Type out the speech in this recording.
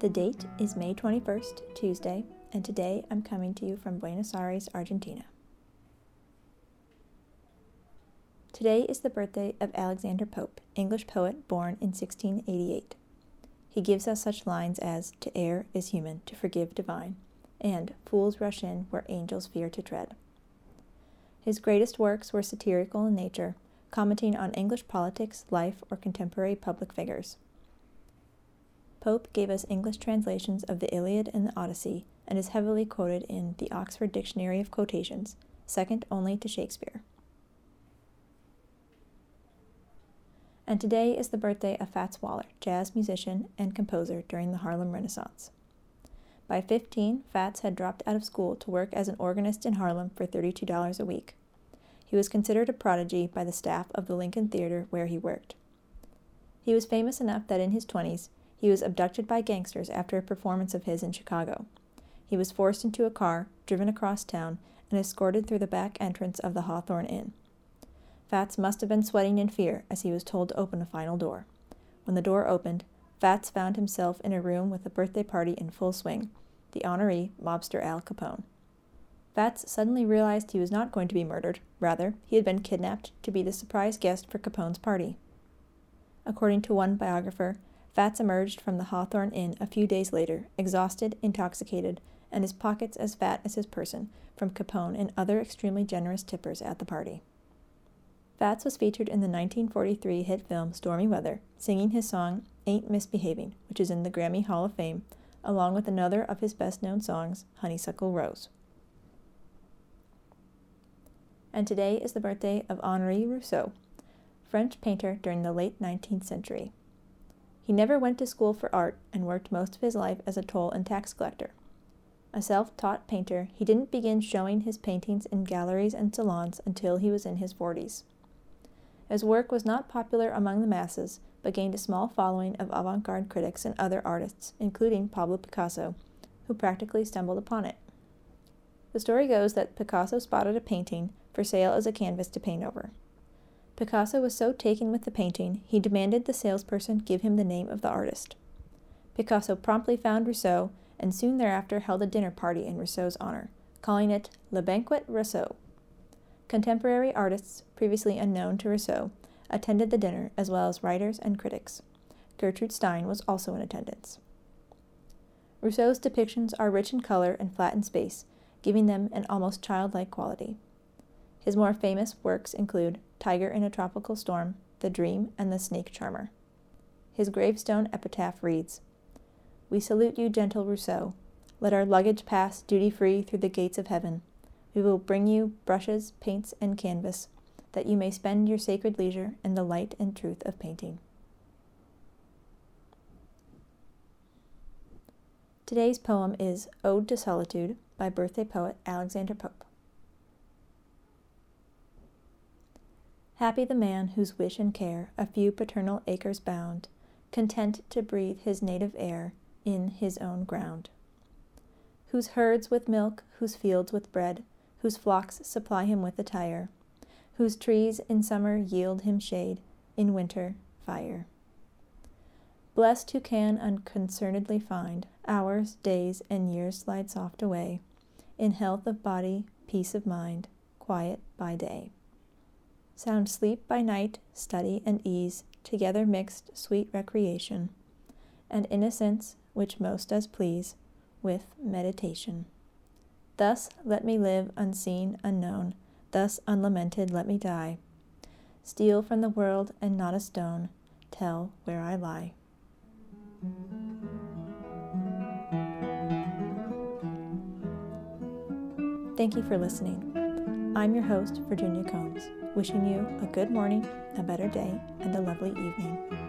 The date is May 21st, Tuesday, and today I'm coming to you from Buenos Aires, Argentina. Today is the birthday of Alexander Pope, English poet born in 1688. He gives us such lines as, To err is human, to forgive divine, and Fools rush in where angels fear to tread. His greatest works were satirical in nature, commenting on English politics, life, or contemporary public figures. Pope gave us English translations of the Iliad and the Odyssey and is heavily quoted in the Oxford Dictionary of Quotations, second only to Shakespeare. And today is the birthday of Fats Waller, jazz musician and composer during the Harlem Renaissance. By 15, Fats had dropped out of school to work as an organist in Harlem for $32 a week. He was considered a prodigy by the staff of the Lincoln Theater where he worked. He was famous enough that in his 20s, he was abducted by gangsters after a performance of his in Chicago. He was forced into a car, driven across town, and escorted through the back entrance of the Hawthorne Inn. Fats must have been sweating in fear as he was told to open a final door. When the door opened, Fats found himself in a room with a birthday party in full swing, the honoree, mobster Al Capone. Fats suddenly realized he was not going to be murdered. Rather, he had been kidnapped to be the surprise guest for Capone's party. According to one biographer, Fats emerged from the Hawthorne Inn a few days later, exhausted, intoxicated, and his pockets as fat as his person, from Capone and other extremely generous tippers at the party. Fats was featured in the 1943 hit film Stormy Weather, singing his song Ain't Misbehaving, which is in the Grammy Hall of Fame, along with another of his best known songs, Honeysuckle Rose. And today is the birthday of Henri Rousseau, French painter during the late 19th century. He never went to school for art and worked most of his life as a toll and tax collector. A self taught painter, he didn't begin showing his paintings in galleries and salons until he was in his 40s. His work was not popular among the masses, but gained a small following of avant garde critics and other artists, including Pablo Picasso, who practically stumbled upon it. The story goes that Picasso spotted a painting for sale as a canvas to paint over. Picasso was so taken with the painting, he demanded the salesperson give him the name of the artist. Picasso promptly found Rousseau and soon thereafter held a dinner party in Rousseau's honor, calling it Le Banquet Rousseau. Contemporary artists, previously unknown to Rousseau, attended the dinner, as well as writers and critics. Gertrude Stein was also in attendance. Rousseau's depictions are rich in color and flat in space, giving them an almost childlike quality. His more famous works include Tiger in a Tropical Storm, The Dream, and The Snake Charmer. His gravestone epitaph reads We salute you, gentle Rousseau. Let our luggage pass duty free through the gates of heaven. We will bring you brushes, paints, and canvas, that you may spend your sacred leisure in the light and truth of painting. Today's poem is Ode to Solitude by birthday poet Alexander Pope. Happy the man whose wish and care a few paternal acres bound, content to breathe his native air in his own ground. Whose herds with milk, whose fields with bread, whose flocks supply him with attire, whose trees in summer yield him shade, in winter fire. Blessed who can unconcernedly find hours, days, and years slide soft away, in health of body, peace of mind, quiet by day. Sound sleep by night, study and ease, together mixed sweet recreation, and innocence which most does please, with meditation. Thus let me live unseen, unknown, thus unlamented let me die. Steal from the world and not a stone, tell where I lie. Thank you for listening. I'm your host, Virginia Combs, wishing you a good morning, a better day, and a lovely evening.